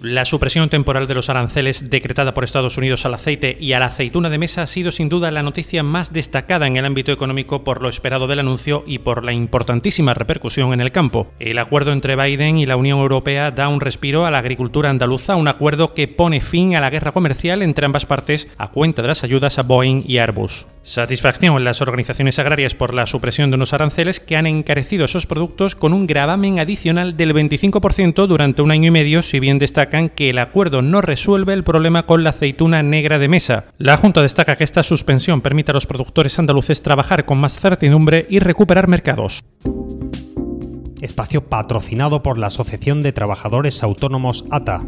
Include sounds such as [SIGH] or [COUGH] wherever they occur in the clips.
La supresión temporal de los aranceles decretada por Estados Unidos al aceite y a la aceituna de mesa ha sido sin duda la noticia más destacada en el ámbito económico por lo esperado del anuncio y por la importantísima repercusión en el campo. El acuerdo entre Biden y la Unión Europea da un respiro a la agricultura andaluza, un acuerdo que pone fin a la guerra comercial entre ambas partes a cuenta de las ayudas a Boeing y Airbus. Satisfacción en las organizaciones agrarias por la supresión de unos aranceles que han encarecido esos productos con un gravamen adicional del 25% durante un año y medio, si bien que el acuerdo no resuelve el problema con la aceituna negra de mesa. La Junta destaca que esta suspensión permite a los productores andaluces trabajar con más certidumbre y recuperar mercados espacio patrocinado por la Asociación de Trabajadores Autónomos ATA.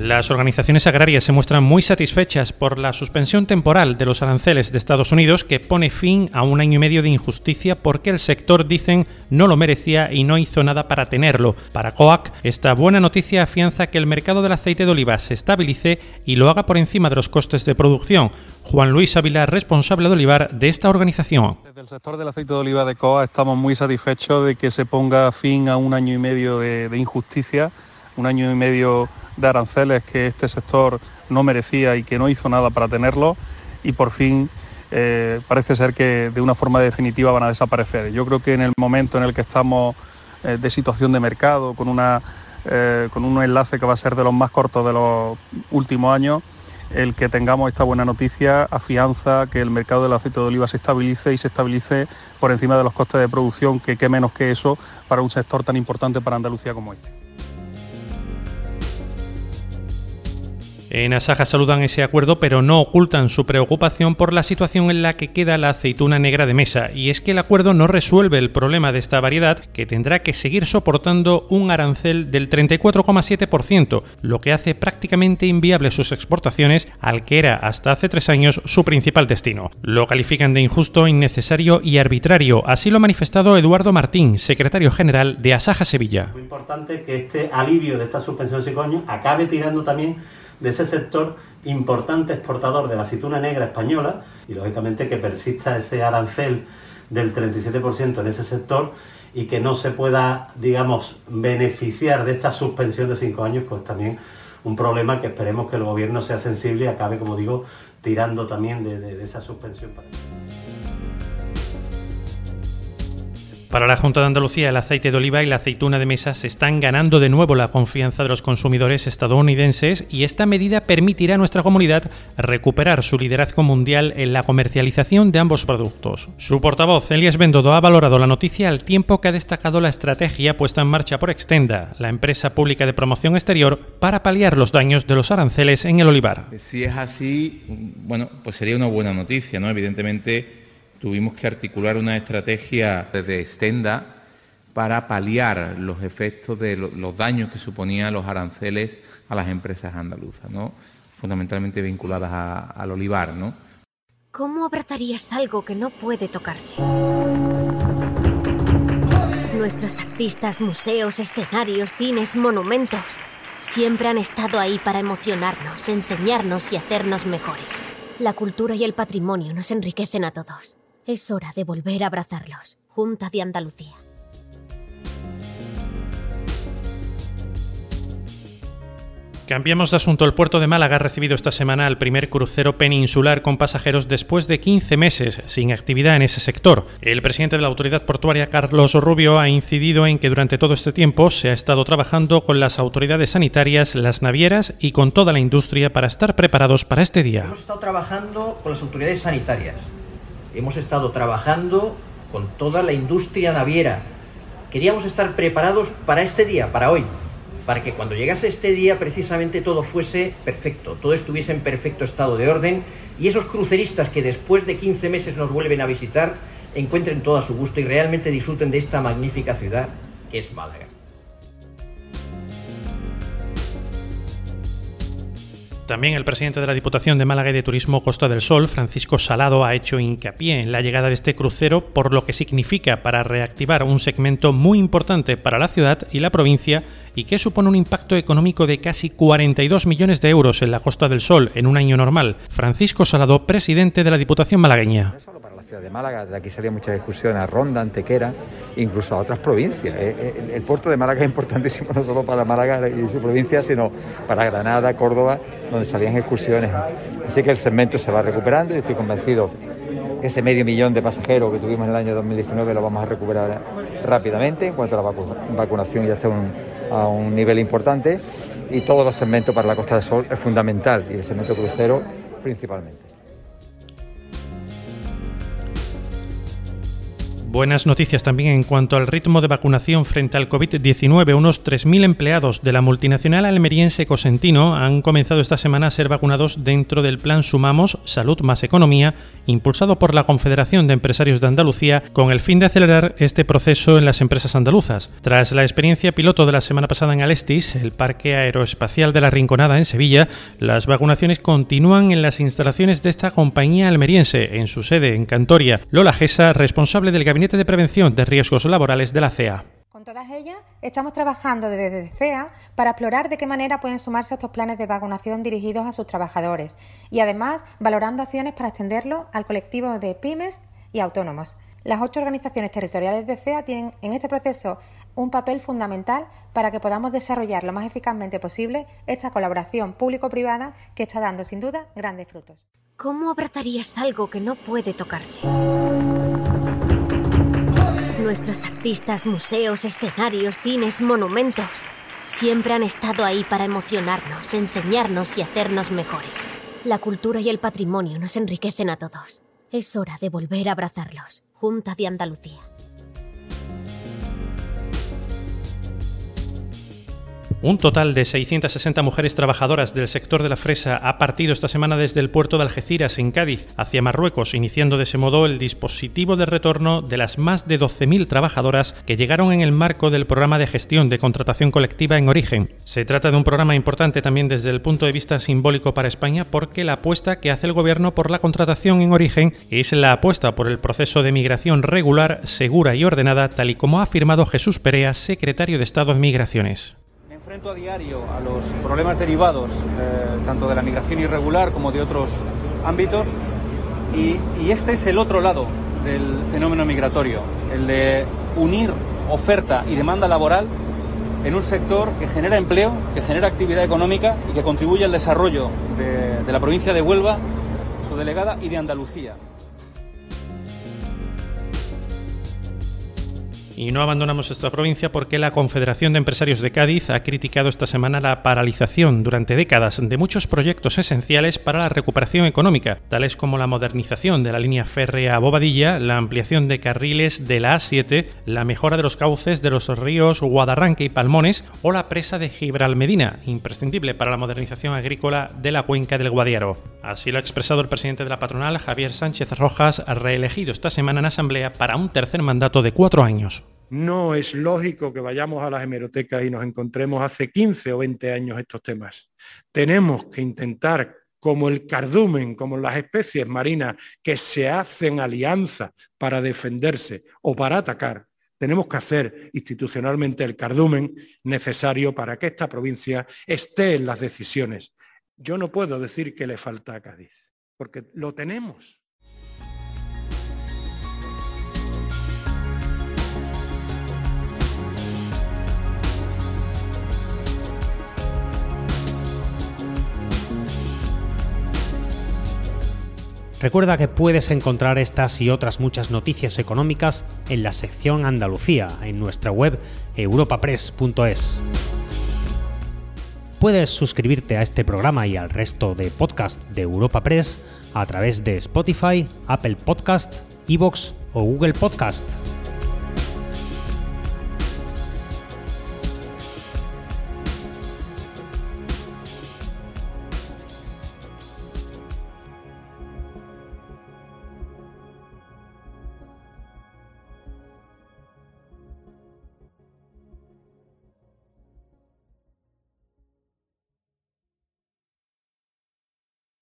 Las organizaciones agrarias se muestran muy satisfechas por la suspensión temporal de los aranceles de Estados Unidos que pone fin a un año y medio de injusticia porque el sector, dicen, no lo merecía y no hizo nada para tenerlo. Para COAC, esta buena noticia afianza que el mercado del aceite de oliva se estabilice y lo haga por encima de los costes de producción. Juan Luis Ávila, responsable de Olivar de esta organización. Desde el sector del aceite de oliva de COAC estamos muy satisfechos de que se ponga fin a un año y medio de, de injusticia, un año y medio de aranceles que este sector no merecía y que no hizo nada para tenerlo y por fin eh, parece ser que de una forma definitiva van a desaparecer. Yo creo que en el momento en el que estamos eh, de situación de mercado, con, una, eh, con un enlace que va a ser de los más cortos de los últimos años, el que tengamos esta buena noticia afianza que el mercado del aceite de oliva se estabilice y se estabilice por encima de los costes de producción, que qué menos que eso para un sector tan importante para Andalucía como este. En Asaja saludan ese acuerdo, pero no ocultan su preocupación por la situación en la que queda la aceituna negra de mesa, y es que el acuerdo no resuelve el problema de esta variedad, que tendrá que seguir soportando un arancel del 34,7%, lo que hace prácticamente inviable sus exportaciones al que era hasta hace tres años su principal destino. Lo califican de injusto, innecesario y arbitrario, así lo ha manifestado Eduardo Martín, secretario general de Asaja Sevilla. Muy importante que este alivio de esta suspensión de años acabe tirando también de ese sector importante exportador de la aceituna negra española y lógicamente que persista ese arancel del 37% en ese sector y que no se pueda, digamos, beneficiar de esta suspensión de cinco años, pues también un problema que esperemos que el gobierno sea sensible y acabe, como digo, tirando también de, de, de esa suspensión. Para la Junta de Andalucía, el aceite de oliva y la aceituna de mesa se están ganando de nuevo la confianza de los consumidores estadounidenses y esta medida permitirá a nuestra comunidad recuperar su liderazgo mundial en la comercialización de ambos productos. Su portavoz, Elias Bendodo, ha valorado la noticia al tiempo que ha destacado la estrategia puesta en marcha por Extenda, la empresa pública de promoción exterior, para paliar los daños de los aranceles en el olivar. Si es así, bueno, pues sería una buena noticia, ¿no? Evidentemente tuvimos que articular una estrategia desde Extenda para paliar los efectos de los daños que suponían los aranceles a las empresas andaluzas, ¿no? fundamentalmente vinculadas al olivar. ¿no? ¿Cómo abrazarías algo que no puede tocarse? Nuestros artistas, museos, escenarios, cines, monumentos, siempre han estado ahí para emocionarnos, enseñarnos y hacernos mejores. La cultura y el patrimonio nos enriquecen a todos. Es hora de volver a abrazarlos. Junta de Andalucía. Cambiamos de asunto. El puerto de Málaga ha recibido esta semana el primer crucero peninsular con pasajeros después de 15 meses sin actividad en ese sector. El presidente de la autoridad portuaria, Carlos Rubio, ha incidido en que durante todo este tiempo se ha estado trabajando con las autoridades sanitarias, las navieras y con toda la industria para estar preparados para este día. Hemos estado trabajando con las autoridades sanitarias, hemos estado trabajando con toda la industria naviera. Queríamos estar preparados para este día, para hoy, para que cuando llegase este día precisamente todo fuese perfecto, todo estuviese en perfecto estado de orden y esos cruceristas que después de 15 meses nos vuelven a visitar encuentren todo a su gusto y realmente disfruten de esta magnífica ciudad que es Málaga. También el presidente de la Diputación de Málaga y de Turismo Costa del Sol, Francisco Salado, ha hecho hincapié en la llegada de este crucero por lo que significa para reactivar un segmento muy importante para la ciudad y la provincia y que supone un impacto económico de casi 42 millones de euros en la Costa del Sol en un año normal. Francisco Salado, presidente de la Diputación malagueña de Málaga, de aquí salía mucha discusión a Ronda, Antequera, incluso a otras provincias. Eh, el, puerto de Málaga es importantísimo [LAUGHS] no solo para Málaga y su provincia, sino para Granada, Córdoba, donde salían excursiones. Así que el segmento se va recuperando y estoy convencido que ese medio millón de pasajeros que tuvimos en el año 2019 lo vamos a recuperar rápidamente en cuanto a la vacunación ya está a un nivel importante y todos los segmentos para la Costa del Sol es fundamental y el segmento crucero principalmente. Buenas noticias también en cuanto al ritmo de vacunación frente al COVID-19. Unos 3.000 empleados de la multinacional almeriense Cosentino han comenzado esta semana a ser vacunados dentro del plan Sumamos Salud más Economía, impulsado por la Confederación de Empresarios de Andalucía, con el fin de acelerar este proceso en las empresas andaluzas. Tras la experiencia piloto de la semana pasada en Alestis, el Parque Aeroespacial de la Rinconada en Sevilla, las vacunaciones continúan en las instalaciones de esta compañía almeriense, en su sede en Cantoria. Lola Gesa, responsable del gabinete de Prevención de Riesgos Laborales de la CEA. Con todas ellas, estamos trabajando desde CEA para explorar de qué manera pueden sumarse a estos planes de vacunación dirigidos a sus trabajadores y además valorando acciones para extenderlo al colectivo de pymes y autónomos. Las ocho organizaciones territoriales de CEA tienen en este proceso un papel fundamental para que podamos desarrollar lo más eficazmente posible esta colaboración público-privada que está dando sin duda grandes frutos. ¿Cómo abrazarías algo que no puede tocarse? Nuestros artistas, museos, escenarios, cines, monumentos, siempre han estado ahí para emocionarnos, enseñarnos y hacernos mejores. La cultura y el patrimonio nos enriquecen a todos. Es hora de volver a abrazarlos. Junta de Andalucía. Un total de 660 mujeres trabajadoras del sector de la fresa ha partido esta semana desde el puerto de Algeciras, en Cádiz, hacia Marruecos, iniciando de ese modo el dispositivo de retorno de las más de 12.000 trabajadoras que llegaron en el marco del programa de gestión de contratación colectiva en origen. Se trata de un programa importante también desde el punto de vista simbólico para España porque la apuesta que hace el gobierno por la contratación en origen es la apuesta por el proceso de migración regular, segura y ordenada, tal y como ha afirmado Jesús Perea, secretario de Estado de Migraciones enfrento a diario a los problemas derivados eh, tanto de la migración irregular como de otros ámbitos y, este es el otro lado del fenómeno migratorio, el de unir oferta y demanda laboral en un sector que genera empleo, que genera actividad económica y que contribuye al desarrollo de, de la provincia de Huelva, su delegada y de Andalucía. Y no abandonamos esta provincia porque la Confederación de Empresarios de Cádiz ha criticado esta semana la paralización durante décadas de muchos proyectos esenciales para la recuperación económica, tales como la modernización de la línea férrea Bobadilla, la ampliación de carriles de la A7, la mejora de los cauces de los ríos Guadarranque y Palmones o la presa de Gibralmedina, imprescindible para la modernización agrícola de la cuenca del Guadiaro. Así lo ha expresado el presidente de la patronal, Javier Sánchez Rojas, reelegido esta semana en Asamblea para un tercer mandato de cuatro años. No es lógico que vayamos a las hemerotecas y nos encontremos hace 15 o 20 años estos temas. Tenemos que intentar, como el cardumen, como las especies marinas que se hacen alianza para defenderse o para atacar, tenemos que hacer institucionalmente el cardumen necesario para que esta provincia esté en las decisiones. Yo no puedo decir que le falta a Cádiz, porque lo tenemos. Recuerda que puedes encontrar estas y otras muchas noticias económicas en la sección Andalucía en nuestra web europapress.es. Puedes suscribirte a este programa y al resto de podcast de Europa Press a través de Spotify, Apple Podcast, Evox o Google Podcast.